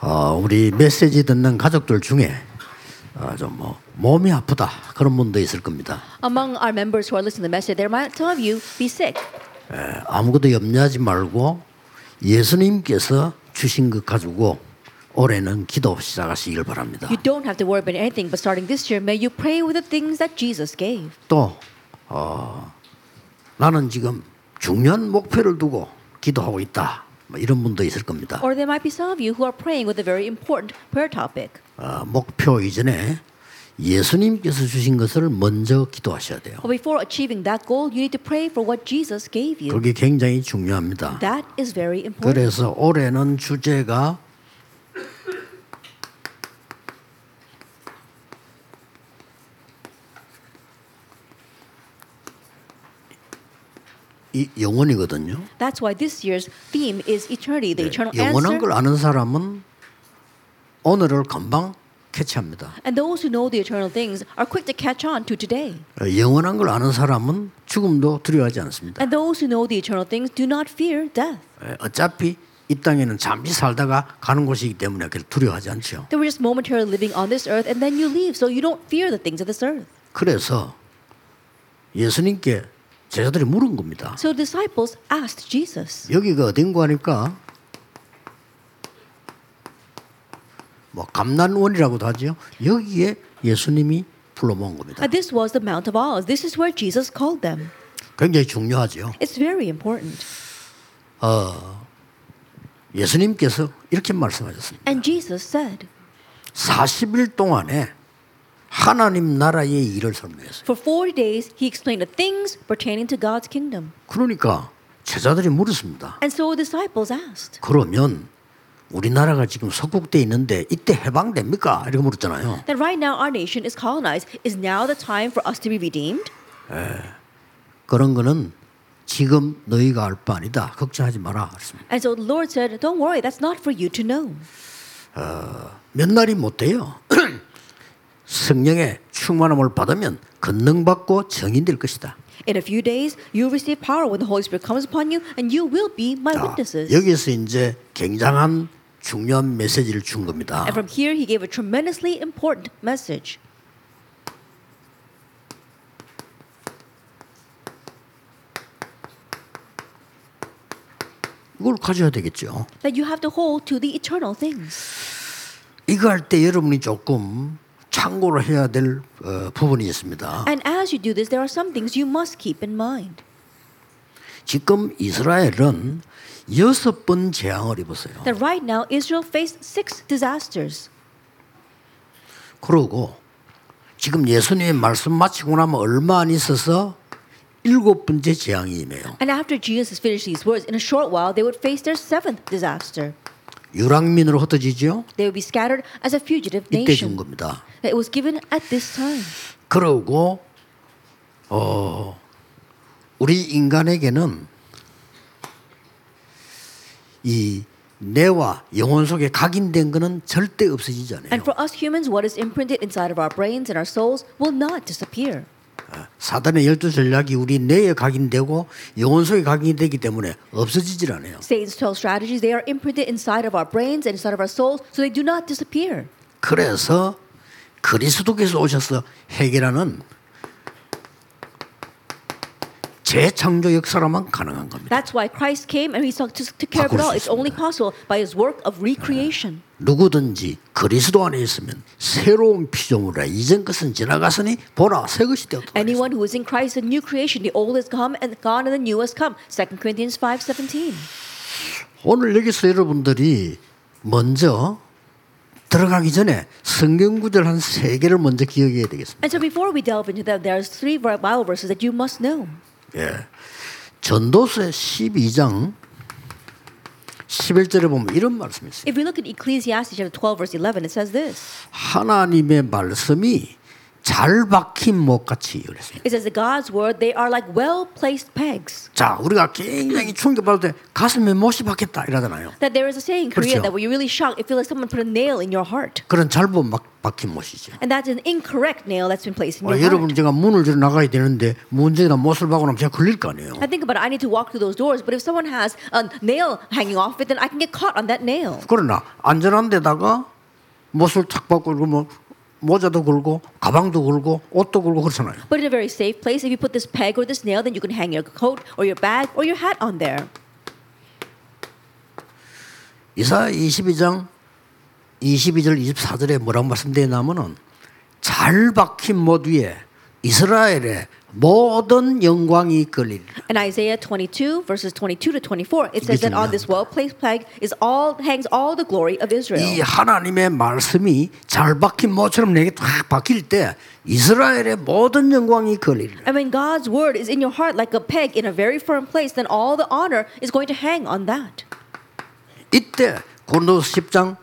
어, 우리 메시지 듣는 가족들 중에 어, 좀뭐 몸이 아프다 그런 분도 있을 겁니다. Among our members who are listening to the message, there might some of you be sick. 에, 아무것도 염려하지 말고 예수님께서 주신 것 가지고 올해는 기도 시작하시길 바랍니다. You don't have to worry about anything, but starting this year, may you pray with the things that Jesus gave. 또 어, 나는 지금 중요한 목표를 두고 기도하고 있다. 뭐 이런 분도 있을 겁니다. Or there might be some of you who are praying with a very important prayer topic. 어, 목표 이전에 예수님께서 주신 것을 먼저 기도하셔야 돼요. But before achieving that goal, you need to pray for what Jesus gave you. 그게 굉장히 중요합니다. That is very important. 그래서 올해는 주제가 이 영원이거든요. That's why this year's theme is eternity, the eternal 영원한 answer. 걸 아는 사람은 오늘을 금방 캐치합니다. And those who know the eternal things are quick to catch on to today. 어, 영원한 걸 아는 사람은 죽음도 두려워하지 않습니다. And those who know the eternal things do not fear death. 에, 어차피 이 땅에는 잠시 살다가 가는 곳이기 때문에 그렇게 두려워하지 않죠. They were just momentarily living on this earth and then you leave, so you don't fear the things of this earth. 그래서 예수님께 제자들이 물은 겁니다. So disciples asked Jesus, 여기가 어딘가 하니까 뭐 감난원이라고도 하죠. 여기에 예수님이 불러모은 겁니다. this was the Mount of Olives. This is where Jesus called them. 굉장히 중요하죠. It's very important. 예수님께서 이렇게 말씀하셨습니다. And Jesus said, 40일 동안에 하나님 나라의 일을 설명했어요. For 40 days he explained the things pertaining to God's kingdom. 그러니까 제자들이 물었습니다. And so the disciples asked, 그러면 우리나라가 지금 석국돼 있는데 이때 해방됩니까? 이렇게 물었잖아요. That right now our nation is colonized. Is now the time for us to be redeemed? 그런 거는 지금 너희가 알 바 아니다. 걱정하지 마라. 그랬습니다. And so the Lord said, Don't worry, that's not for you to know. 몇 날이 못 돼요. 성령의 충만함을 받으면 권능받고 정인될 것이다. In a few days, you'll receive power when the Holy Spirit comes upon you, and you will be my 자, witnesses. 여기서 이제 굉장한 중요한 메시지를 준 겁니다. And from here, he gave a tremendously important message. 이걸 가져야 되겠죠. That you have to hold to the eternal things. 이거 할 때 여러분이 조금 참고를 해야 될 어, 부분이 있습니다. And as you do this, there are some things you must keep in mind. 지금 이스라엘은 여섯 번 재앙을 입었어요. That right now, Israel faced six disasters. 그러고 지금 예수님의 말씀 마치고 나면 얼마 안 있어서 일곱 번째 재앙이 임해요. And after Jesus finished these words, in a short while, they would face their seventh disaster. 유랑민으로 흩어지죠. They would be scattered as a fugitive 이때 준 nation. 겁니다. It was given at this time. 그러고 어 우리 인간에게는 이 뇌와 영혼 속에 각인된 것은 절대 없어지지 않아요. And for us humans, what is imprinted inside of our brains and our souls will not disappear. 사단의 열두 전략이 우리 뇌에 각인되고 영혼 속에 각인되기 때문에 없어지질 않아요. Satan's 12 strategies, they are imprinted inside of our brains and inside of our souls, so they do not disappear. 그래서 그리스도께서 오셔서 해결하는 재창조 역사로만 가능한 겁니다. That's why Christ came and he took, took care of it all. It's only possible by his work of recreation. 누구든지 그리스도 안에 있으면 새로운 피조물이라 이전 것은 지나갔으니 보라 새 것이 되었다. Anyone who is in Christ is a new creation. The old has come and gone and the new has come. 2 Corinthians 5:17. 오늘 여기서 여러분들이 먼저 들어가기 전에 성경 구절 한 세 개를 먼저 기억해야 되겠습니다. And so before we delve into that, there's three Bible verses that you must know. 예. 전도서 12장 11절에 보면 이런 말씀이 있어요. If we look at Ecclesiastes chapter 12 verse 11, it says this. 하나님의 말씀이 잘 박힌 못같이 그랬어요. It says that God's word, they are like well placed pegs. 자, 우리가 굉장히 충격 받을 때 가슴에 못이 박혔다 이러잖아요. That there is a saying in Korea 그렇죠. that when you're really shocked, it feels like someone put a nail in your heart. 그런 잘못 막 박힌 못이죠. And that's an incorrect nail that's been placed in 어, your 여러분 heart. 제가 문을 열어 나가야 되는데 문제에다 못을 박고 나면 제가 걸릴 거 아니에요. I think about it, I need to walk through those doors, but if someone has a nail hanging off it, then I can get caught on that nail. 그러나 안전한 데다가 못을 착 박고 뭐 모자도 걸고 가방도 걸고 옷도 걸고 그렇잖아요. But in a very safe place, if you put this peg or this nail, then you can hang your coat or your bag or your hat on there. 이사 22장 22절 24절에 뭐라고 말씀되냐면은 잘 박힌 못 위에 이스라엘의 모든 영광이 걸리리라. In Isaiah 22, verses 22 to 24, it says 이게 that on this 중요합니다. well-placed peg is all hangs all the glory of 이 Israel. 하나님의 말씀이 잘 박힌 못처럼 내게 딱 박힐 때 이스라엘의 모든 영광이 걸리리라. And when God's word is in your heart like a peg in a very firm place, then all the honor is going to hang on that. 이때 고린도서 10장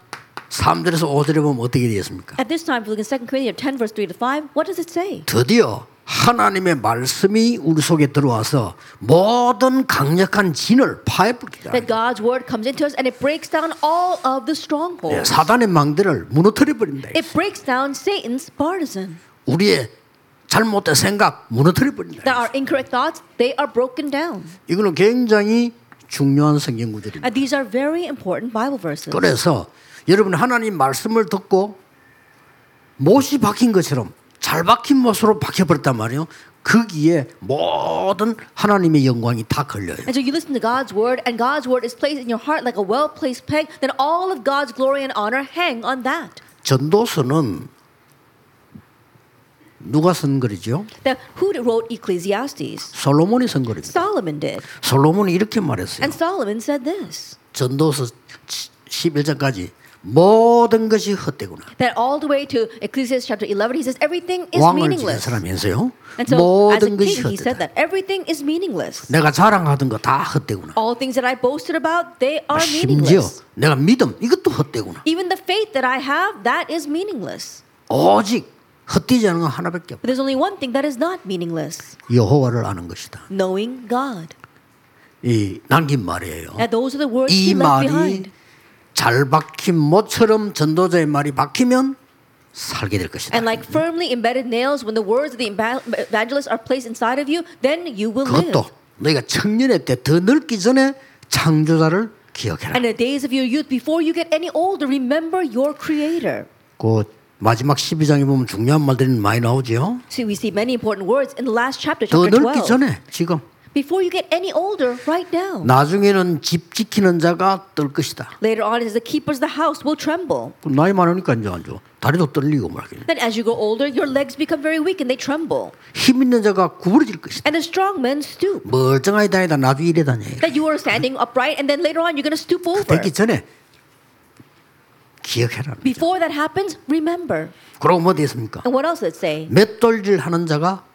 3절에서 5절에 보면 어떻게 되었습니까? At this time, if you look in 2 Corinthians 10, verse 3 to 5, what does it say? 드디어 하나님의 말씀이 우리 속에 들어와서 모든 강력한 진을 파해버리다. That God's word comes into us and it breaks down all of the 예, strongholds. 사단의 망대를 무너뜨려 버린다. It breaks down Satan's partisan. 우리의 잘못된 생각 무너뜨려 버린다. That our incorrect thoughts, they are broken down. 이거는 굉장히 중요한 성경 구절입니다. And these are very important Bible verses. 그래서 여러분 하나님 말씀을 듣고 못이 박힌 것처럼 잘 박힌 못으로 박혀버렸단 말이에요. 거기에 모든 하나님의 영광이 다 걸려요. And so you listen to God's word, and God's word is placed in your heart like a well placed peg, then all of God's glory and honor hang on that. 전도서는 누가 쓴 글이죠? Now, who wrote Ecclesiastes? 솔로몬이 쓴 글입니다. Solomon did. 솔로몬이 이렇게 말했어요. And Solomon said this 전도서 11장까지 모든 것이 헛되구나. that all the way to Ecclesiastes chapter 11, he says everything is meaningless. 사람이면서요. And so, 모든 것이 king, he said 헛되다. that everything is meaningless. 내가 자랑하던 거 다 헛되구나. All things that I boasted about, they are 심지어 meaningless. 내가 믿음 이것도 헛되구나. Even the faith that I have, that is meaningless. 오직 헛되지 않은 건 하나밖에 없다. But there's only one thing that is not meaningless 여호와를 아는 것이다. knowing God. 이 남긴 말이에요. And those are the words 이 he left 말이 behind. 잘 박힌 못처럼 전도자의 말이 박히면 살게 될 것이다. And like firmly embedded nails, when the words of the eva- evangelist are placed inside of you, then you will live. 그것도 너희가 청년의 때 더 늙기 전에 창조자를 기억해라. And the days of your youth, before you get any older, remember your Creator. 그 마지막 12장에 보면 중요한 말들이 많이 나오죠. See, we see many important words in the last chapter, 더 chapter 늙기 12. 전에 지금 Before you get any older, right now. 나중에는 집 지키는 자가 뜰 것이다. Later on, says the keepers of the house will tremble. 그 나이 많으니까 이제 안 좋아. 다리도 떨리고 말이야. Then as you grow older, your legs become very weak and they tremble. 힘 있는 자가 구부러질 것이다. And the strong men stoop. 멀쩡하게 다니다 나중에 이래 다녀. That you are standing upright and then later on you're going to stoop over. 되기 전에 기억해라. Before that happens, remember. 그러고 뭐 됐습니까? And what else does it say? 맷돌질 하는 자가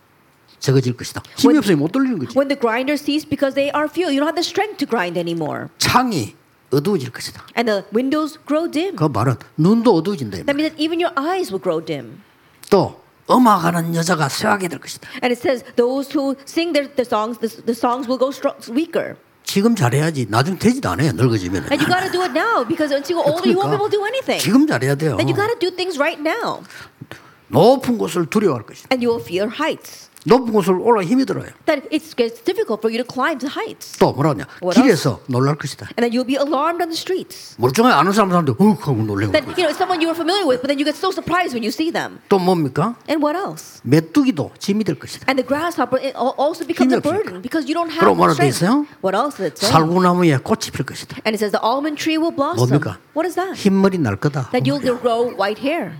적어질 것이다. 힘이 when- 없으니 못 돌리는 거지. When the grinders cease because they are few, you don't have the strength to grind anymore. 창이 어두워질 것이다. And the windows grow dim. 그 말은 눈도 어두워진다. 이 That means that even your eyes will grow dim. 또 음악하는 여자가 쇠하게 될 것이다. And it says those who sing their, the songs, the, the songs will go strong, weaker. 지금 잘해야지. 나중 되지도 않아요. 늙어지면. And you got to do it now because once you go older, you won't be able to do anything. 지금 잘해야 돼요. Then you got to do things right now. 높은 곳을 두려워할 것이다. And you will fear heights. 높은 곳을 올라 힘이 들어요. That it gets difficult for you to climb the heights. 또 뭐라 하냐? What 길에서 놀랄 것이다. And then you'll be alarmed on the streets. 멀쩡하게 아는 사람 사람들 훅 하고 놀래고 Then, you know, it's someone you are familiar with, but then you get so surprised when you see them. 또 뭡니까? And what else? 메뚜기도 짐이 될 것이다. And the grasshopper also becomes a burden because you don't have 그럼 뭐라 돼. 있어요? What else does it? 살구나무에 꽃이 필 것이다. And it says the almond tree will blossom. 뭡니까? What is that? 흰 머리 날 거다. That you'll grow white hair.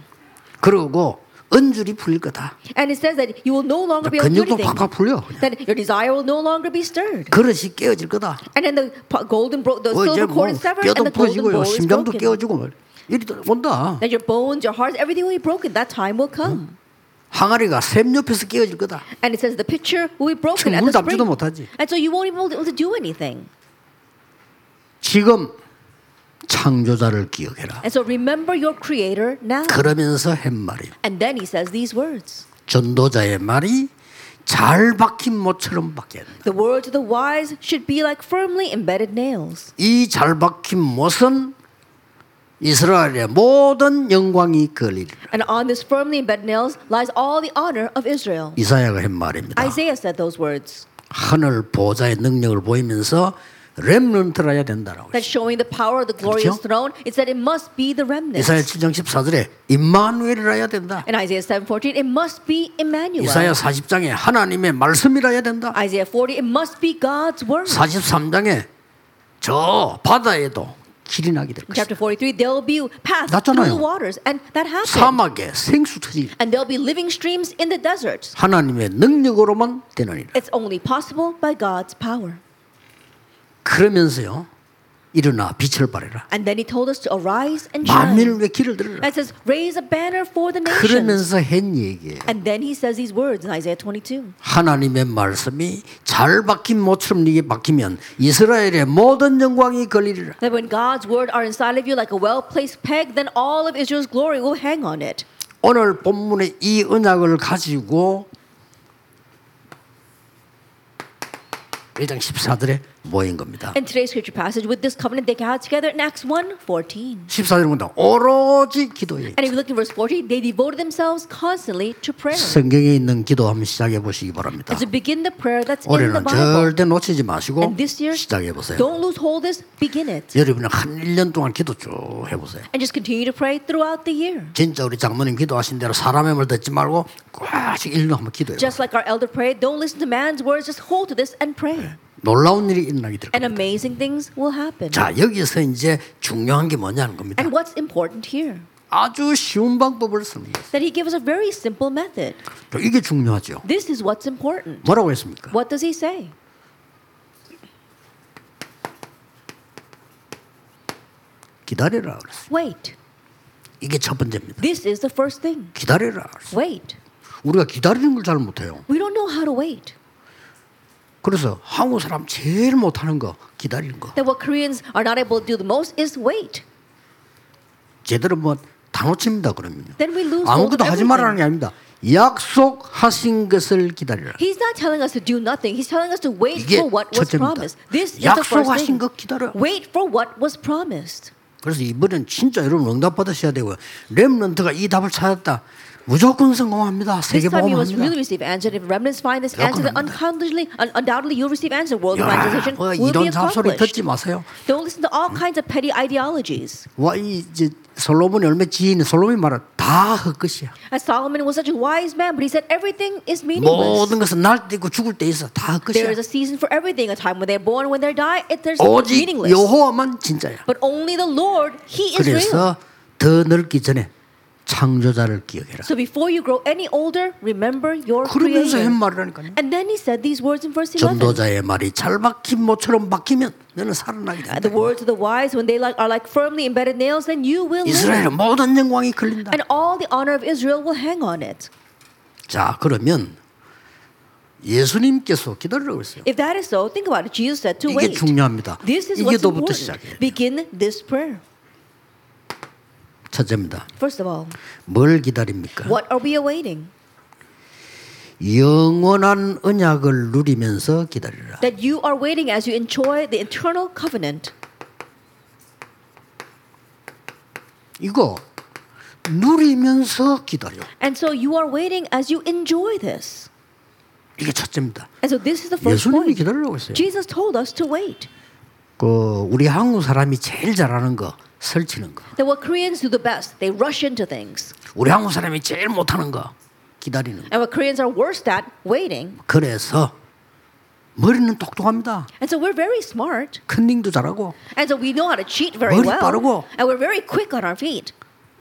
그리고 은줄이 풀릴 거다. And it says that you will no longer be able to do 근육도 anything. 팍팍 풀려. That your desire will no longer be stirred. 그릇이 깨어질 거다. And then the golden bro- the 어, silver 뭐 cord is severed and the golden bowl is 심장도 broken. 깨어지고 말. 이리 온다. That your bones, your hearts, everything will be broken. That time will come. 항아리가 샘 옆에서 깨어질 거다. And it says the pitcher will be broken at 물 the 담지도 spring. 못하지. And so you won't even be able to do anything. 지금 창조자를 기억해라. And so remember your creator now. 그러면서 한 말이에요. And then he says these words. 전도자의 말이 잘 박힌 못처럼 된다. The words of the wise should be like firmly embedded nails. 이 잘 박힌 못은 이스라엘의 모든 영광이 걸리리라. And on this firmly embedded nails lies all the honor of Israel. 이사야가 한 말입니다. Isaiah said those words. 하늘 보좌의 능력을 보이면서 렘넌트라야 된다라고. That showing the power of the glorious 그렇죠? throne, it said it must be the remnant. 이사야 7장 14절에 임마누엘이라야 된다. In Isaiah 7:14, it must be Emmanuel. 이사야 40장에 하나님의 말씀이라야 된다. Isaiah 40, it must be God's word. 43장에 저 바다에도 길이 나게 될 것이다. chapter 43, there will be paths 났잖아요. through the waters, and that happened. 사막에 생수 터질 And there'll be living streams in the deserts. 하나님의 능력으로만 되느니라. It's only possible by God's power. 그러면서요. 일어나 빛을 발해라. And then he told us to arise and shine. 만민을 왜 길을 들으라. And says, raise a banner for the nations. 그러면서 한 얘기예요. And then he says these words in Isaiah 22. 하나님의 말씀이 잘 박힌 모처럼 네게 박히면 이스라엘의 모든 영광이 걸리리라. That when God's word are inside of you like a well-placed peg, then all of Israel's glory will hang on it. 오늘 본문의 이 언약을 가지고 1장 14절에 모인 겁니다. In today's scripture passage, with this covenant they got together in Acts 1 14. 14절에 본다. 오로지 기도에 And if you look in verse 40, they devoted themselves constantly to prayer. 성경에 있는 기도 한번 시작해 보시기 바랍니다. And to begin the prayer that's in the Bible. 절대 놓치지 마시고 And this year, 시작해 보세요. don't lose hold of this, begin it. 여러분은 한 1년 동안 기도 쭉 해 보세요. And just continue to pray throughout the year. 진짜 우리 장모님 기도하신 대로 사람의 말 듣지 말고 꽉씩 1년 한번 기도해요. Just like our elder prayed, don't listen to man's words, just hold to this and pray. 놀라운 일이 일어나게 될 And 겁니다. amazing things will happen. 자 여기서 이제 중요한 게 뭐냐는 겁니다. And what's important here? 아주 쉬운 방법을 설명했어요. That he gives us a very simple method. 이게 중요하죠. This is what's important. 뭐라고 했습니까? What does he say? 기다려라 그랬어요. Wait. 이게 첫 번째입니다. This is the first thing. 기다려라 그랬어요. Wait. 우리가 기다리는 걸 잘 못해요. We don't know how to wait. 그래서 한국 사람 제일 못하는 거 기다리는 거. That what Koreans are not able to do the most is wait. 제대로 뭐다 놓칩니다 그러면요. Then we lose 아무것도 하지 말라는 게. 아닙니다. 약속하신 것을 기다리라. He's not telling us to do nothing. He's telling us to wait for what was promised. This is the first 약속하신 thing. 것 기다려. Wait for what was promised. 그래서 이번엔 진짜 여러분 응답 받으셔야 되고요. 렘넌트가 이 답을 찾았다. 무조건 성공합니다. This 세계 time you must 복음합니다. really receive answer. If remnants find this answer, then 여건합니다. undoubtedly, un- undoubtedly you'll receive answer. World 야, evangelization 뭐 will be 이런 잡소리 듣지 accomplished. 마세요. Don't listen to all kinds of petty ideologies. 와, 이 이제 솔로몬이 얼마 지인 솔로몬이 말은 다 헛것이야. As Solomon was such a wise man, but he said everything is meaningless. 모든 것은 날 때 있고 죽을 때 있어. 다 There 헛것이야. is a season for everything, a time when they're born, when they die. It, there's it's 오직 meaningless. 여호와만 진짜야. But only the Lord, He is real. 그래서 더 늙기 전에 창조자를 기억해라. So before you grow any older, remember your 그러면서 한 creator. 말이라니까요. And then he said these words in verse 11. 전도자의 말이 잘 박힌 모처럼 박히면 너는 살아나게 Uh, 된다. The words of the wise, when they like, are like firmly embedded nails, then you will live. 이스라엘의 모든 영광이 걸린다. And all the honor of Israel will hang on it. 자, 그러면 예수님께서 기다리라고 했어요. If that is so, think about it. Jesus said to 이게 wait. 중요합니다. This is 이게도부터 important. 시작해요. Begin this prayer. 첫째입니다. First of all, 뭘 기다립니까? what are we awaiting? 영원한 언약을 누리면서 기다리라. That you are waiting as you enjoy the eternal covenant. 이거 누리면서 기다려. And so you are waiting as you enjoy this. 이게 첫째입니다. And so this is the first 예수님이 point. 기다리라고 했어요. Jesus told us to wait. 그 우리 한국 사람이 제일 잘하는 거 설치는 거. That what Koreans do the best, they rush into things. 우리 한국 사람이 제일 못하는 거 기다리는 거. And what Koreans are worst at, waiting. 그래서 머리는 똑똑합니다. And so we're very smart. 컨닝도 잘하고 And so we know how to cheat very 머리 well. 빠르고. And we're very quick on our feet.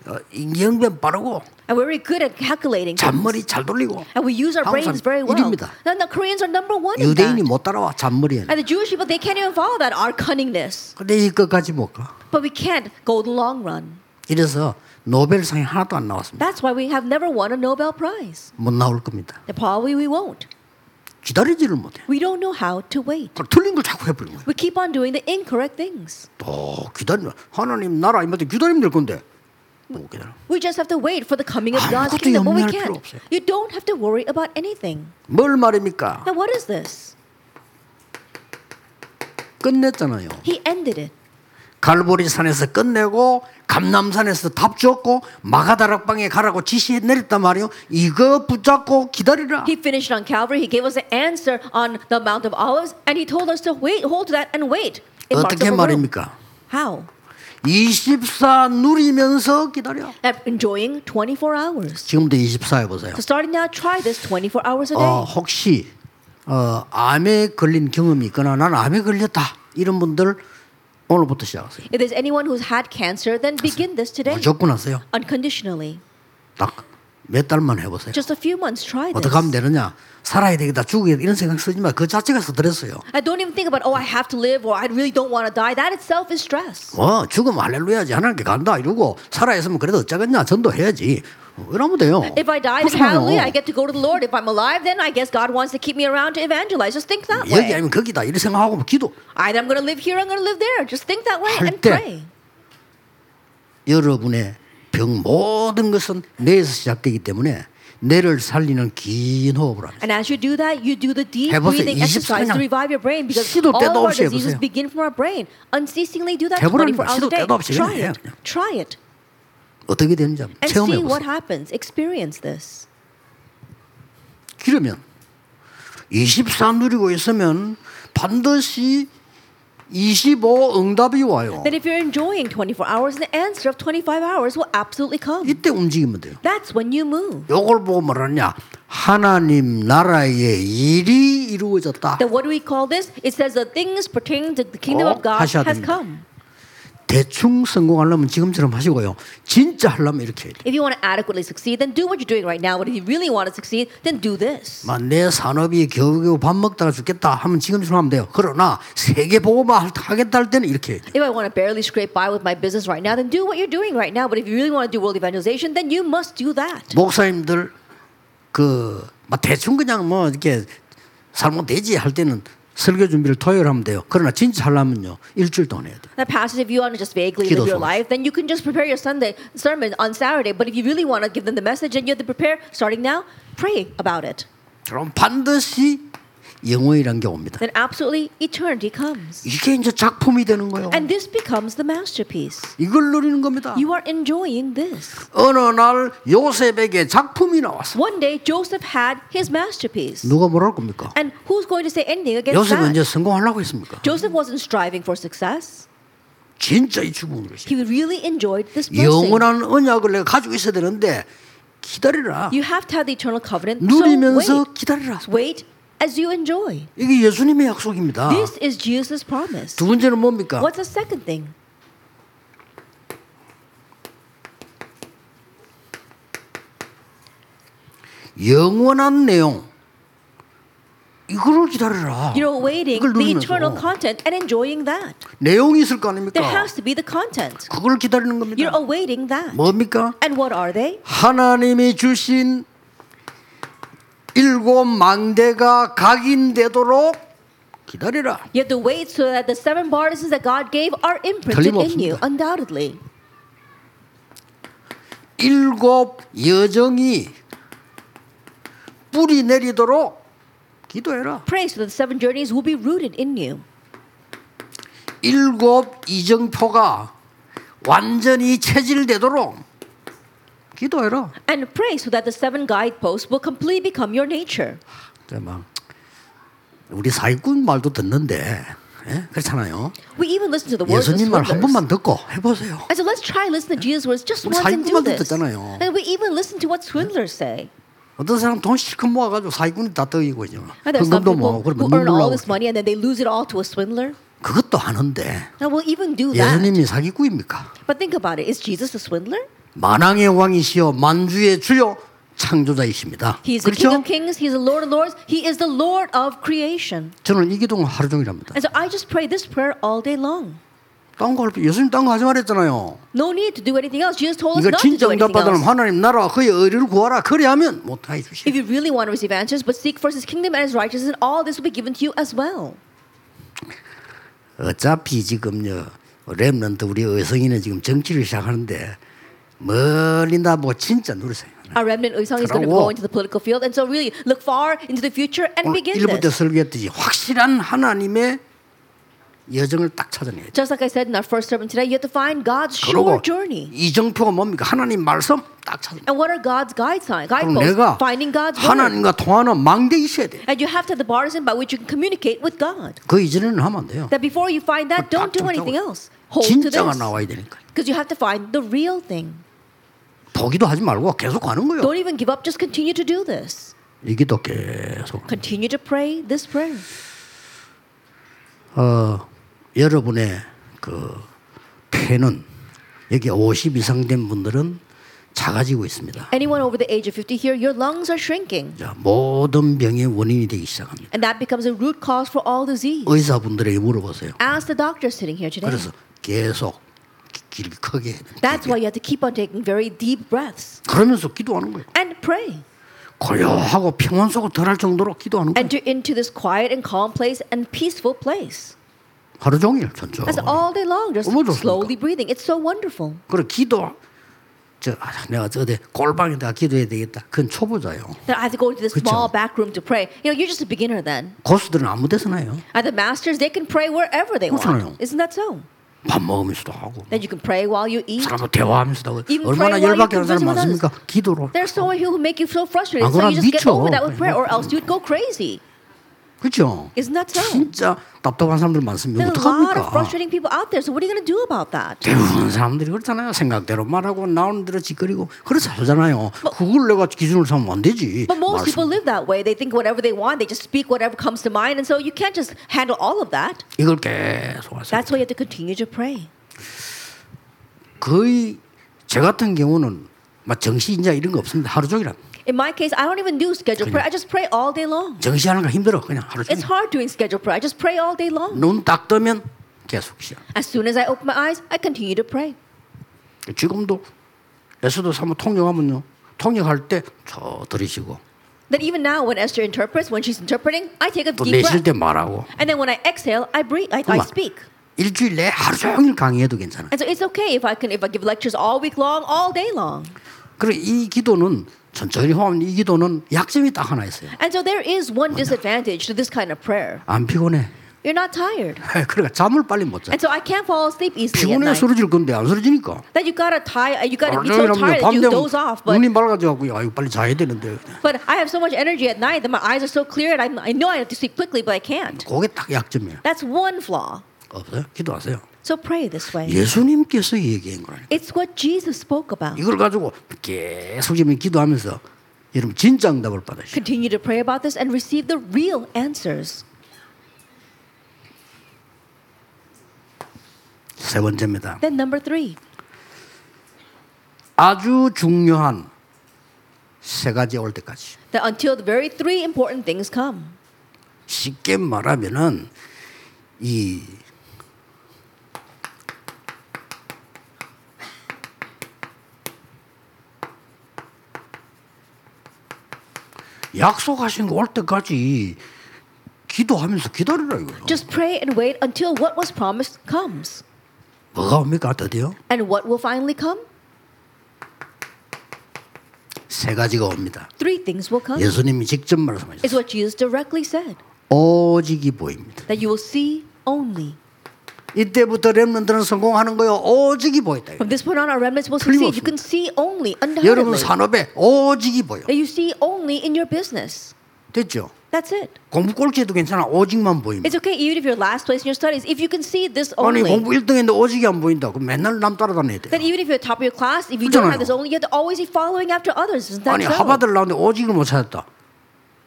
어, 인경변 빠르고 And we're very good at calculating things. 잔머리 잘 돌리고 And we use our 한국 brains 사람 very well. 일입니다. And the Koreans are number one in 유대인이 that. 못 따라와 잔머리에. And the Jewish people, they can't even follow that, our cunningness. 근데 이것까지 못 가. But we can't go the long run. 이래서 노벨상이 하나도 안 나왔습니다. That's why we have never won a Nobel Prize. 못 나올 겁니다. And probably we won't. 기다리지를 못해. We don't know how to wait. 그 틀린 걸 자꾸 해버리는 거예요. We keep on doing the incorrect things. 또 기다리면 하나님 나라 임할 때 기다리면 될 건데 못 기다려. We just have to wait for the coming of God's 아무것도 kingdom, but we 염려할 필요 can't. 없어요. You don't have to worry about anything. 뭘 말입니까? Now, what is this? 끝냈잖아요. He ended it. 갈보리 산에서 끝내고 감남산에서 답 줬고 마가다락방에 가라고 지시 내렸단 말이요. 이거 붙잡고 기다리라. He finished on Calvary. He gave us the answer on the Mount of Olives, and he told us to wait, hold to that, and wait. in 어떻게. 말입니까? How? 24 누리면서 기다려. Enjoying 24 hours. 지금도 24 해보세요. So starting now, try this 24 hours a day. 어, 혹시 어, 암에 걸린 경험이 있거나 나는 암에 걸렸다 이런 분들 오늘부터 시작하세요. If there's anyone who's had cancer, then begin this today 무조건 하세요. unconditionally. 딱 몇 달만 해보세요. Just a few months, try this. 어떻게 하면 되느냐? 살아야 되겠다, 죽어야 이런 생각 쓰지 마. 그 자체가 스트레스요. I don't even think about, oh, I have to live or I really don't want to die. That itself is stress. 뭐 죽으면 할렐루야지 하나님께 간다 이러고 살아 있으면 그래도 어쩌겠냐 전도해야지. 뭐 이러면 돼요. If I die, then hallelujah, I get to go to the Lord. If I'm alive, then I guess God wants to keep me around to evangelize. Just think that 여기 way. 아니면 거기다 이렇게 생각하고 뭐 기도. Either I'm going to live here, I'm going to live there. Just think that way 할 and 때. pray. 여러분의 병 모든 것은 뇌에서 시작되기 때문에 뇌를 살리는 긴 호흡을 합니다. And as you do that, you do the deep breathing 24 exercise to revive your brain because 시도 all 때도 of our diseases 해보세요. begin from our brain. Unceasingly do that 해보라는 24 hours a day. Try it. Try it. 어떻게 되는지 한번 And see 체험해 what 보세요. happens. Experience this. 그러면 24 누리고 있으면 반드시 25 응답이 와요. Then if you're enjoying 24 hours, the answer of 25 hours will absolutely come. 이때 움직이면 돼요. That's when you move. 요걸 보고 뭐라냐? 하나님 나라의 일이 이루어졌다. Then what do we call this? It says the things pertaining to the kingdom of 꼭 God 하셔야 has 됩니다. come. 대충 성공하려면 지금처럼 하시고요. 진짜 하려면 이렇게 해야 돼요. If you want to adequately succeed, then do what you're doing right now. But if you really want to succeed, then do this. 막내 산업이 겨우겨우 밥 먹다가 죽겠다 하면 지금처럼 하면 돼요. 그러나 세계 보고만 하겠다 할 때는 이렇게 해야 돼요. If I want to barely scrape by with my business right now, then do what you're doing right now. But if you really want to do world evangelization, then you must do that. 목사님들 그막 대충 그냥 뭐 이렇게 살면 되지 할 때는 설교 준비를 토요일 하면 돼요. 그러나 진짜 하려면요 일주일 동안 해야 돼요. That passage, if you want to just vaguely live your life, then you can just prepare your Sunday sermon on Saturday. But if you really want to give them the message, then you have to prepare starting now. Pray about it. 그럼 반드시 영원이란 게 옵니다. Then absolutely eternity comes. 이게 이제 작품이 되는 거예요. And this becomes the masterpiece. 이걸 누리는 겁니다. You are enjoying this. 어느 날 요셉에게 작품이 나왔어. One day, Joseph had his masterpiece. 누가 뭐랄 겁니까? And who's going to say anything against 요셉은 이제 that? 성공하려고 했습니까? Joseph wasn't striving for success. 진짜 이 죽음을 것이. He really enjoyed this blessing. 영원한 언약을 내가 가지고 있어야 되는데 기다리라. You have to have the eternal covenant. So 누리면서 wait. 기다리라. Wait as you enjoy. 이게 예수님의 약속입니다. This is Jesus' promise. 두 번째는 뭡니까? What's the second thing? 영원한 내용. 이거를 기다려라. You're awaiting 이걸 the eternal content and enjoying that. 내용이 있을 거 아닙니까? There has to be the content. 그걸 기다리는 겁니다. You're awaiting that. 뭡니까? And what are they? 하나님이 주신 일곱 망대가 각인되도록 기다리라. You have to wait so that the seven borders that God gave are imprinted in you, undoubtedly. 일곱 여정이 뿌리 내리도록 기도해라. Pray so that the seven journeys will be rooted in you. 일곱 이정표가 완전히 체질되도록 기도해라. And pray so that the seven guideposts will completely become your nature. 이제 막 우리 사기꾼 말도 듣는데 예? 그렇잖아요. We even listen to the words of 예수님 말 한 swindlers. 번만 듣고 해보세요. And so let's try listen to Jesus' words just 우리 once and do 사기꾼 말도 this. 듣잖아요. And we even listen to what swindlers say. 어떤 사람 돈 실컷 모아가지고 사기꾼이 다 떠이고 있죠. And there's some 헌금도 people 모으고 who 그러면 earn all 눈물 this 나고 money and then they lose it all to a swindler. 그것도 하는데 And we'll even do that. 예수님이 사기꾼입니까? But think about it. Is Jesus a swindler? 만왕의 왕이시여 만주의 주여 창조자이십니다. He's the King 그렇죠? of Kings. He's the Lord of Lords. He is the Lord of creation. 저는 이 기도는 하루 종일 합니다. And so I just pray this prayer all day long. 딴거 예수님 딴거 하지 말했잖아요. No need to do anything else. Jesus told us 이거 not to 진짜 do anything else. 하나님 나라와 그의 의를 구하라. 그래야면 못하게 주시. If you really want to receive answers, but seek first His kingdom and His righteousness, and all this will be given to you as well. 어차피 지금요 렘넌트 우리 의성이는 지금 정치를 시작하는데 멀리 나뭐 진짜 누리세요. Our remnant 의성 is going to go into the political field, and so really look far into the future and begin this. 설교했듯이 확실한 하나님의 여정을 딱 찾아내야 돼. Just like I said in our first sermon today, you have to find God's sure journey. 이정표가 뭡니까? 하나님 말씀 딱 찾아. And what are God's guide signs? 그럼 Guideposts. Finding God's word. 하나님과 통하는 망대 있어야 돼. And you have to have the partisan by which you can communicate with God. 그 이전에는 하면 안 돼요. That before you find that, don't do 딱 anything else. Hold to 진짜가 this. 나와야 되니까. Because you have to find the real thing. 포기도 하지 말고 계속 가는 거예요. Don't even give up, just continue to do this. 이 기도 계속. Continue to pray this prayer. 어, 여러분의 그 폐는 여기 50 이상 된 분들은 작아지고 있습니다. Anyone over the age of 50 here, your lungs are shrinking. 자, 모든 병의 원인이 되기 시작합니다. And that becomes a root cause for all disease. 의사분들에게 물어보세요. Ask the doctor sitting here today. 그래서 계속 길 크게 해야 돼요. That's why you have to keep on taking very deep breaths 그러면서 기도하는 거예요. and pray. 고요하고 평온 속으로 들어갈 정도로 기도하는 거예요. Enter into this quiet and calm place and peaceful place. 하루 종일 천천히. That's all day long, just slowly breathing. It's so wonderful. 그래 기도 저 아, 내가 저대 골방에다 기도해야 되겠다. 그건 초보자요. That I have to go into this 그쵸. small back room to pray. You know, you're just a beginner then. 고수들은 아무 데서나 해요. And the masters, they can pray wherever they 그렇잖아요. want. Isn't that so? 밥 먹으면서도 하고 Then you can pray while you eat. 사람과 대화하면서도 하고 Even 얼마나 열받게 하는 사람. 많습니까? 기도로. There's so many people who make you so frustrated, 안 so you just get 미쳐. over that with prayer, or else you'd go crazy. 그렇죠? Isn't that so? 진짜 답답한 사람들 많습니다. There's a lot of 어떡합니까? frustrating people out there. So what are you going to do about that? 대부분 사람들이 그렇잖아요. 생각대로 말하고 나오는 대로 짓거리고 그렇지 않잖아요. 그걸 내가 기준으로 삼으면 안 되지. But most 말씀. people live that way. They think whatever they want. They just speak whatever comes to mind, and so you can't just handle all of that. 이걸 계속 하세요. That's why you have to continue to pray. 거의 저 같은 경우는 막 정시인자 이런 거 없습니다. 하루 종일 합니다. In my case, I don't even do scheduled prayer. I just pray all day long. 정시하는 거 힘들어. 그냥 하루 It's 종일. hard doing scheduled prayer. I just pray all day long. 눈 딱 뜨면 계속 시작. As soon as I open my eyes, I continue to pray. 지금도 에스도 사모 통역하면요. 통역할 때 저 들이쉬고 That even now, when Esther interprets, when she's interpreting, I take a 또 deep 내쉴 breath. 때 말하고 And then when I exhale, I breathe. I, I 그만. speak. 일주일 내에 하루 종일 강의해도 괜찮아요. And so it's okay if I can if I give lectures all week long, all day long. 그리고 이 기도는 천천히 하면 이 기도는 약점이 딱 하나 있어요. And so there is one disadvantage to this kind of prayer. 안 피곤해. You're not tired. 그러니까 잠을 빨리 못 자. And so I can't fall asleep easily 피곤해. 쓰러질 건데 안 쓰러지니까. That you gotta tie, you gotta be so tired that 밤 you doze off. But 눈이 맑아져갖고 야 이거 빨리 자야 되는데 but I have so much energy at night that my eyes are so clear, and I, I know I have to sleep quickly, but I can't. 그게 딱 약점이에요. That's one flaw. 없어요? 기도하세요. So pray this way. 예수님께서 얘기한 거라니까. It's what Jesus spoke about. 이걸 가지고 계속 지금 기도하면서 여러분 진짜 응답을 받으시오. Continue to pray about this and receive the real answers. 세 번째입니다. Then number three, 아주 중요한 세 가지 올 때까지. that until the very three important things come. 쉽게 말하면은 이 약속하신 거 올 때까지 기도하면서 기다리라 이거요. Just pray and wait until what was promised comes. 뭐가 옵니까 드디어? And what will finally come? 세 가지가 옵니다. Three things will come. 예수님이 직접 It's 말씀하셨어요. what Jesus directly said 오직이 보입니다. that you will see only. 이때부터 렘넌트는 성공하는 거요. 오직이 보였다. From this point on, our remnants will succeed. You can see only, 여러분 undoubtedly. 산업에 오직이 보여. That you see only in your business. 됐죠? That's it. 공부 꼴찌해도 괜찮아. 오직만 보입니다. It's okay even if you're last place in your studies. If you can see this 아니 only, 공부 1등인데 오직이 안 보인다. 그럼 맨날 남 따라다녀야 돼. then even if you're top of your class, if you don't 그렇잖아요. have this only, you have to always be following after others. Isn't that 아니 so? 하버드를 나오는데 오직을 못 찾았다.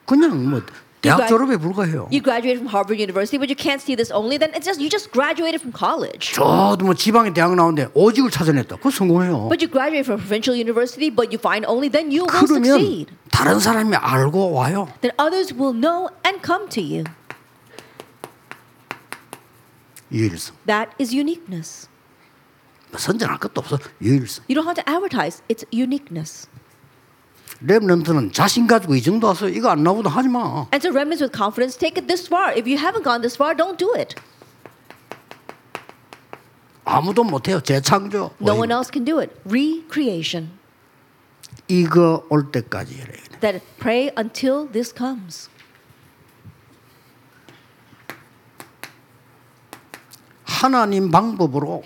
그냥 뭐 대학 gra- 졸업에 불과해요. You graduated from Harvard University, but you can't see this only. Then it's just you just graduated from college. 저도 뭐 지방의 대학 나오는데 오직을 찾아냈다. 그거 성공해요. But you graduate from provincial university, but you find only, then you will 그러면 succeed. 다른 사람이 알고 와요. Then others will know and come to you. 유일성. That is uniqueness. 뭐 선전할 것도 없어. 유일성. You don't have to advertise. It's uniqueness. 랩런트는 자신 가지고 이 정도 와서 이거 안 나오도 하지 마. And so remnants with confidence take it this far. If you haven't gone this far, don't do it. 아무도 못 해요. 재창조. No one else can do it. Recreation. 이거 올 때까지 돼. That pray until this comes. 하나님 방법으로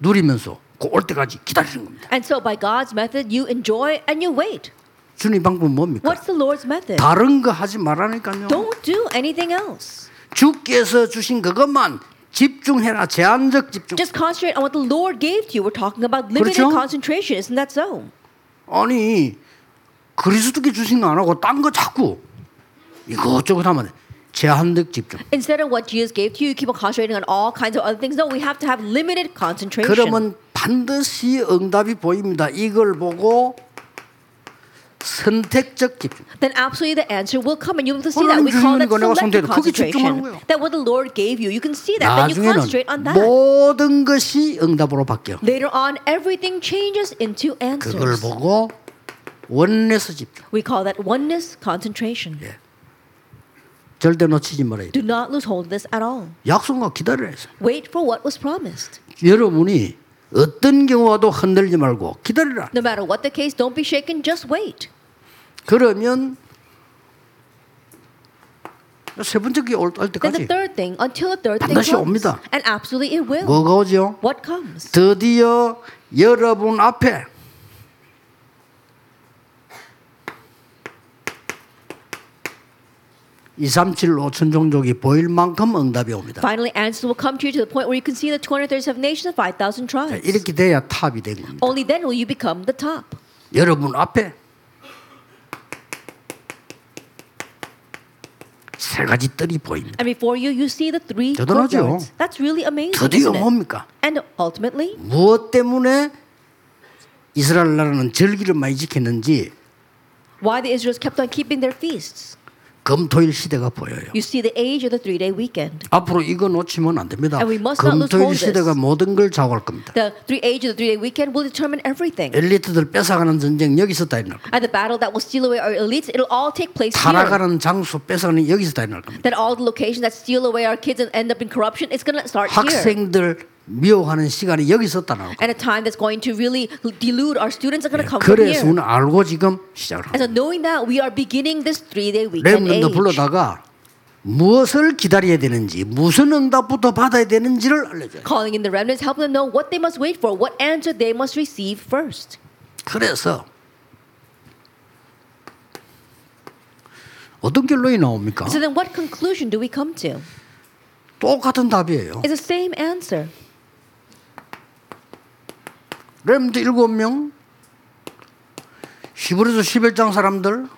누리면서 그 올 때까지 기다리는 겁니다. And so by God's method, you enjoy and you wait. 주님 방법은 뭡니까? What's the Lord's method? 다른 거 하지 말라니까요. Don't do anything else. 주께서 주신 그것만 집중해라. 제한적 집중. Just concentrate on what the Lord gave to you. We're talking about limited 그렇죠? concentration. Isn't that so? 아니 그리스도께 주신 거 안 하고 딴 거 자꾸 이것저것 하면 제한적 집중. Instead of what Jesus gave to you, you keep on concentrating on all kinds of other things. No, we have to have limited concentration. 그러면 반드시 응답이 보입니다. 이걸 보고 선택적 집중. then absolutely the answer will come and you'll be able to see that. 하나님 We call 주시는 that 거 내가 selective 선택해. 거기 집중하는 concentration. 거예요. That what the Lord gave you, you can see that. Then you 나중에는 concentrate on that. 모든 것이 응답으로 바뀌어. Later on, everything changes into 그걸 answers. 보고 원내서 집중. We call that oneness concentration. 절대 놓치지 말아야 돼. Do not lose hold of this at all. 약속과 기다려야 돼. Wait for what was promised. 여러분이 어떤 경우와도 흔들지 말고 기다리라. No matter what the case, don't be shaken, just wait. 그러면 세 번째 게올 Then the 때까지 third thing, until the third thing 반드시 comes. 옵니다. And absolutely it will. 뭐가 오죠? What comes? 드디어 여러분 앞에 (237) 5천 종족이 보일 만큼 응답이 옵니다. Finally, answers will come to you to the point where you can see the 237 nations of 5,000 자, tribes. 이렇게 돼야 탑이 된 겁니다. Only then will you become the top. 여러분 앞에 세 가지 뜰이 보입니다. And before you, you see the three 대단하죠? courtyards. That's really amazing, 드디어 isn't it? 뭡니까? And ultimately, 무엇 때문에 이스라엘 나라는 절기를 많이 지켰는지 why the Israelites kept on keeping their feasts. 금토일 시대가 보여요. You see the age of the three-day weekend. 앞으로 이거 놓치면 안 됩니다. And we must not lose 금토일 this. 시대가 모든 걸 좌우할 겁니다. The three age of the three-day weekend will determine everything. 엘리트들 뺏어가는 전쟁 여기서 다 일어날 겁니다. And the battle that will steal away our elites, it'll all take place here. 타락하는 장소 뺏어가는 여기서 다 일어날 겁니다. That all the locations that steal away our kids and end up in corruption, it's going to start here. 학생들 미혹하는 시간이 다 나올 겁니다. And a time that's going to really delude our students are going to come from 그래서 here. 우리는 알고 지금 시작을 And 합니다. so knowing that, we are beginning this three-day weekend 렘넌트 age. 불러다가 무엇을 기다려야 되는지 무슨 응답부터 받아야 되는지를 알려줘요. Calling in the remnants, helping them know what they must wait for, what answer they must receive first. 그래서 어떤 결론이 나옵니까? So then what conclusion do we come to? 똑같은 답이에요. It's the same answer. 렘드 일곱 명, 히브리서 11장 사람들,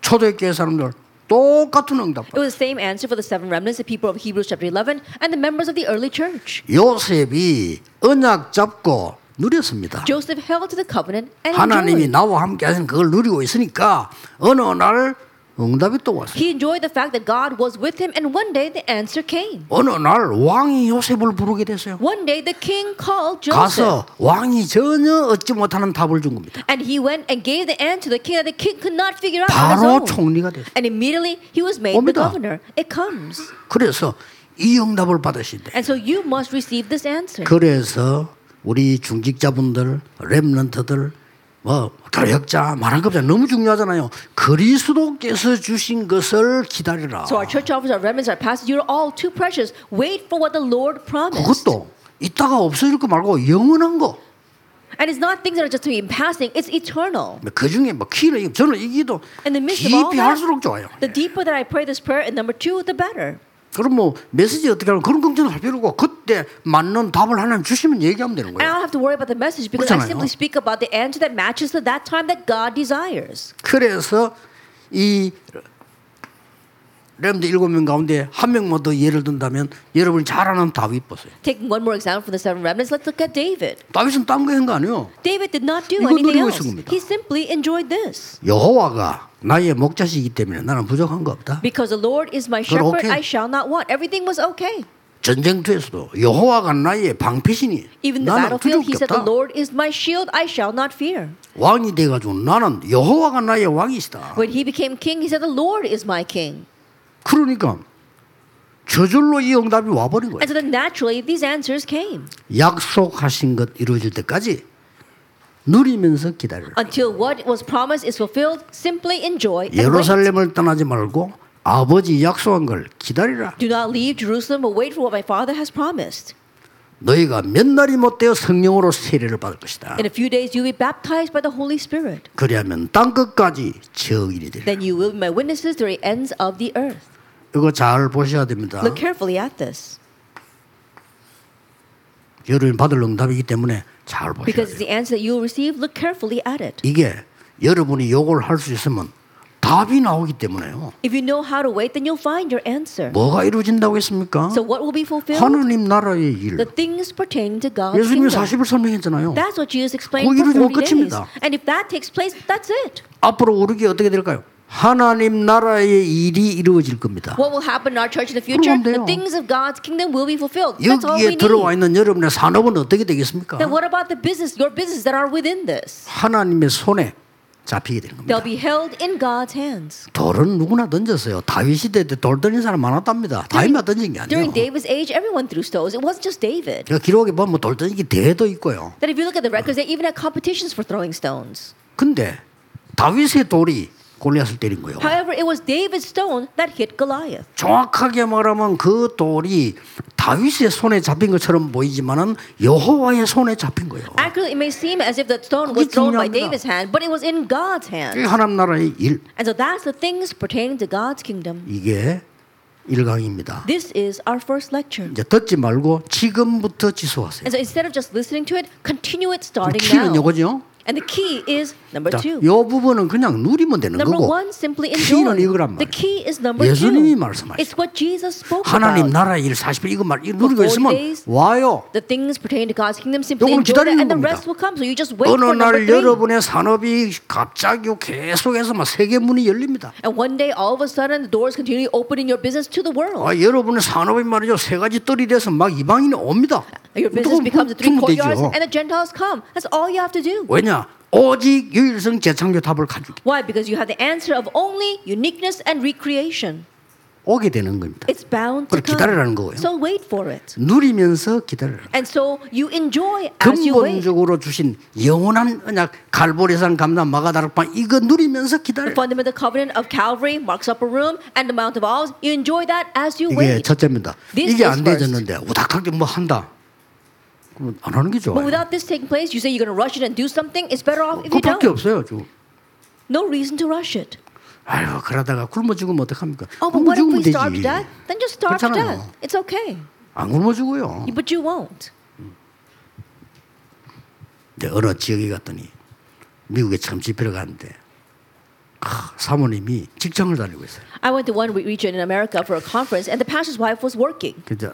초대교회 사람들 똑같은 응답. It was the same answer for the seven remnants, the people of Hebrews chapter 11, and the members of the early church. 요셉이 언약 잡고 누렸습니다. Joseph held to the covenant and 하나님이. 나와 함께 하신 그걸 누리고 있으니까 어느 날 응답이 또 왔어요. He enjoyed the fact that God was with him, and one day the answer came. 어느 날 왕이 요셉을 부르게 됐어요. One day the king called Joseph. 가서 왕이 전혀 얻지 못하는 답을 준 겁니다. And he went and gave the answer to the king that the king could not figure out on his 바로 own. 총리가 됐어요. And immediately he was made the 옵니다. governor. It comes. 그래서 이 응답을 받으신대. And so you must receive this answer. 그래서 우리 중직자분들, 렘런트들, 뭐 교역자, 말한 것보다 너무 중요하잖아요. 그리스도께서 주신 것을 기다리라. So our church officers, our remnants, our pastors, you're all too precious. Wait for what the Lord promised. 그것도 이따가 없어질 거 말고 영원한 거. And it's not things that are just to be in passing, it's eternal. 그 중에 뭐 키는 저는 이기도 깊이 할수록 좋아요. the deeper that I pray this prayer, and number two, the better. 그럼 뭐 메시지 어떻게 하면 그런 걱정 할 필요 없고 그때 맞는 답을 하나님 주시면 얘기하면 되는 거예요. I don't have to worry about the message because I 그렇잖아요. simply speak about the answer that matches to that time that God desires. 그래서 이 렘드 일곱 명 가운데 한 명만 더 예를 든다면 여러분이 잘 아는 다윗 보세요. Taking one more example from the seven remnants, let's look at David. 다윗은 딴거 한거 아니에요. David did not do anything else. 겁니다. He simply enjoyed this. 여호와가 나의 목자시기 때문에 나는 부족한 거 없다. Because the Lord is my shepherd. I shall not want. Everything was okay. 전쟁터에서도 여호와가 나의 방패시니 Even the 나는 battlefield, 두려울 he 게 said, The 없다. Lord is my shield, I shall not fear. 왕이 돼가지고 나는 여호와가 나의 왕이시다. When he became king, he said, The Lord is my king. 그러니까 저절로 이 응답이 와버린 거예요. And so then naturally, these answers came. 약속하신 것 이루어질 때까지 누리면서 기다려라. Until what was promised is fulfilled, simply enjoy. 예루살렘을 떠나지 말고 아버지 약속한 걸 기다리라. Do not leave Jerusalem, but wait for what my Father has promised. 너희가 몇 날이 못되어 성령으로 세례를 받을 것이다. In a few days, you'll be baptized by the Holy Spirit. 그리하면 땅 끝까지 증인이 되리라. Then you will be my witnesses to the ends of the earth. 이거 잘 보셔야 됩니다. Look carefully at this. 여러분이 받을 응답이기 때문에 잘 보셔야 Because it's the answer that you will receive. Look carefully at it. 이게 여러분이 요걸 할 수 있으면 답이 나오기 때문에요. If you know how to wait, then you'll find your answer. 뭐가 이루어진다고 했습니까? So what will be fulfilled? 하느님 나라의 일. The things pertaining to God's 예수님이 kingdom. 40을 설명했잖아요. That's what Jesus explained for 이루어지면 40 days. 끝입니다. And if that takes place, that's it. 앞으로 우리게 어떻게 될까요? 하나님 나라의 일이 이루어질 겁니다. What will happen in our church in the future? The things of God's kingdom will be fulfilled. That's all we 여기에 들어와 need. 있는 여러분의 산업은 어떻게 되겠습니까? Then what about the business, your business that are within this? 하나님의 손에 잡히게 되는 겁니다. They'll be held in God's hands. 돌은 누구나 던졌어요. 다윗 시대 때 돌 던진 사람 많았답니다. 다윗만 던진 게 아니에요. During David's age, everyone threw stones. It wasn't just David. 그 기록에 보면 돌 던지기 대회도 있고요. That if you look at the records, they even had competitions for throwing stones. 근데 다윗의 돌이 골리앗을 때린 거예요. However, it was David's stone that hit Goliath. 정확하게 말하면 그 돌이 다윗의 손에 잡힌 것처럼 보이지만은 여호와의 손에 잡힌 거예요. Accurately, it may seem as if the stone was thrown by. David's hand, but it was in God's hand. 이 하나님 나라의 일 And so that's the things pertaining to God's kingdom. 이게 1강입니다. This is our first lecture. 이제 듣지 말고 지금부터 지수하세요. And so instead of just listening to it, continue it starting 키는 now. 이거죠. And the key is number 자, two. 요 부분은 그냥 누리면 되는 Number 거고 one, simply 키는 enjoy. 이거란 The 말이에요. key is number 예수님이 two. 말씀하셨어요. It's what Jesus spoke 하나님 about. 나라의 일 40일 이거 말 이거 누리고 40 있으면 days. 와요. The things pertaining to God's kingdom, simply enjoy that, 기다리는 and the 겁니다. rest will come. So you just wait 어느 for number 날 three. 여러분의 산업이 갑자기 계속해서 막 세계 문이 열립니다. And one day, all of a sudden, the doors continue opening your business to the world. 아, 여러분의 산업이 말이죠 세 가지 뜰이 돼서 막 이방인이 옵니다. Your business becomes the three courtyards, and the Gentiles come. That's all you have to do. 왜냐? 오직 유일성 재창조 답을 가지고 Why? Because you have the answer of only uniqueness and recreation. 오게 되는 겁니다. It's bound to 그걸 기다리라는 come. 거예요. So wait for it. 누리면서 기다려라. And so you enjoy as you wait. 근본적으로 주신 영원한 언약 갈보리산 감람 마가다락방 이거 누리면서 The 기다려. fundamental covenant of Calvary, Mark's upper room, and the Mount of Olives, you enjoy that as you 이게 wait. 첫째입니다. This 이게 안 되졌는데 우닥하게 뭐 한다. 그럼 안 하는 게 좋아요. But without this taking place, you say you're going to rush it and do something, it's better off if you 그밖에 don't. 없어요. 주. No reason to rush it. 아유 그러다가 굶어 죽으면 어떡합니까? Oh, but 굶어 what if 죽으면 we starve to 되지. death? Then just starve to 그렇잖아요. death. It's okay. 안 굶어 죽어요. But you won't. 근데 어느 지역에 갔더니 미국에 처음 집회를 갔는데 아, 사모님이 직장을 다니고 있어요. I went to one region in America for a conference, and the pastor's wife was working 그래서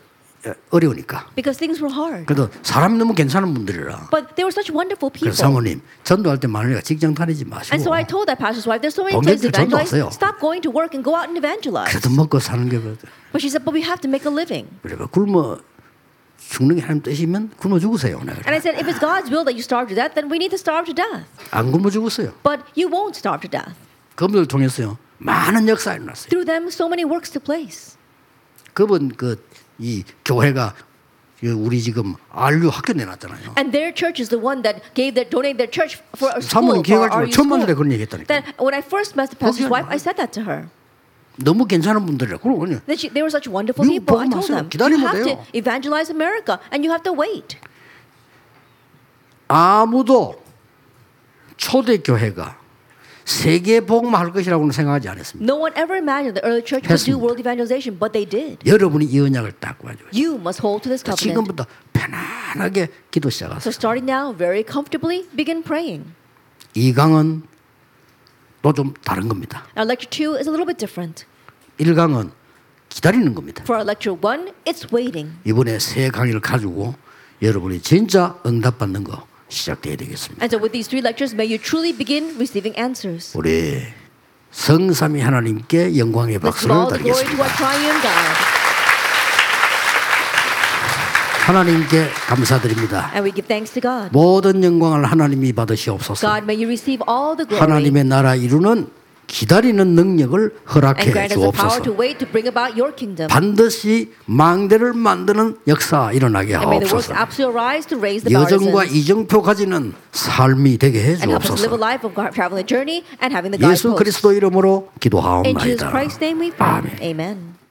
어려우니까. because things were hard. 그래도 사람이 너무 괜찮은 분들이라. But they were such wonderful people. 사모님 전도할 때 많으니까 직장 다니지 마시고 And so I told that pastor's wife, there's so many places to evangelize. Stop going to work and go out and evangelize. 그래도 먹고 사는 게 뭐든. But she said, but we have to make a living. 그래 굶어 죽는 게 하나님 뜻이면 굶어 죽으세요. 내가 And I said, if it's God's will that you starve to death, then we need to starve to death. 안 굶어 죽었어요. But you won't starve to death. 그분들 통해서요 많은 역사 일어났어요. Through them, so many works took place. 그분 그 이 교회가 그 우리 지금 RU 학교 내놨잖아요. And their church is the one that gave their donated their church for a school 사모님 때 처음. 만날 때 그런 얘기했다니까. That when I first met the pastor's wife, I said that to her. 너무 괜찮은 분들이라 she, they were such wonderful people. I told them, you have to evangelize America, and you have to wait. 아무도 초대 교회가 세계 복음할 것이라고는 생각하지 않았습니다. No one ever imagined the early church would do world evangelization, but they did. 여러분이 이 언약을 딱 가지고 You must hold to this covenant. 지금부터 편안하게 기도 So 시작하세요. starting now, very comfortably, begin praying. 이 강은 또 좀 다른 겁니다. Now, lecture two is a little bit different. 1강은 기다리는 겁니다. For our lecture one, it's waiting. 이번에 세 강의를 가지고 여러분이 진짜 응답받는 거 시작돼야 되겠습니다. And so, with these three lectures, may you truly begin receiving answers. 우리 성삼위 하나님께 영광의 박수를 드리겠습니다. 하나님께 감사드립니다. And we give thanks to God. 모든 영광을 하나님이 받으시옵소서. God, may you receive all the glory. 하나님의 나라 이루는 기다리는 능력을 And 허락해 grant us the power to 주옵소서. wait to bring about your kingdom. 반드시 망대를 만드는 역사 일어나게 하옵소서. absolutely arise to raise the 여정과. 이정표 가지는 삶이 되게 해 And help us live a 주옵소서. life of traveling a journey and having the 예수. 그리스도 이름으로 In Jesus 기도하옵나이다. Christ's name we pray. 아멘. Amen.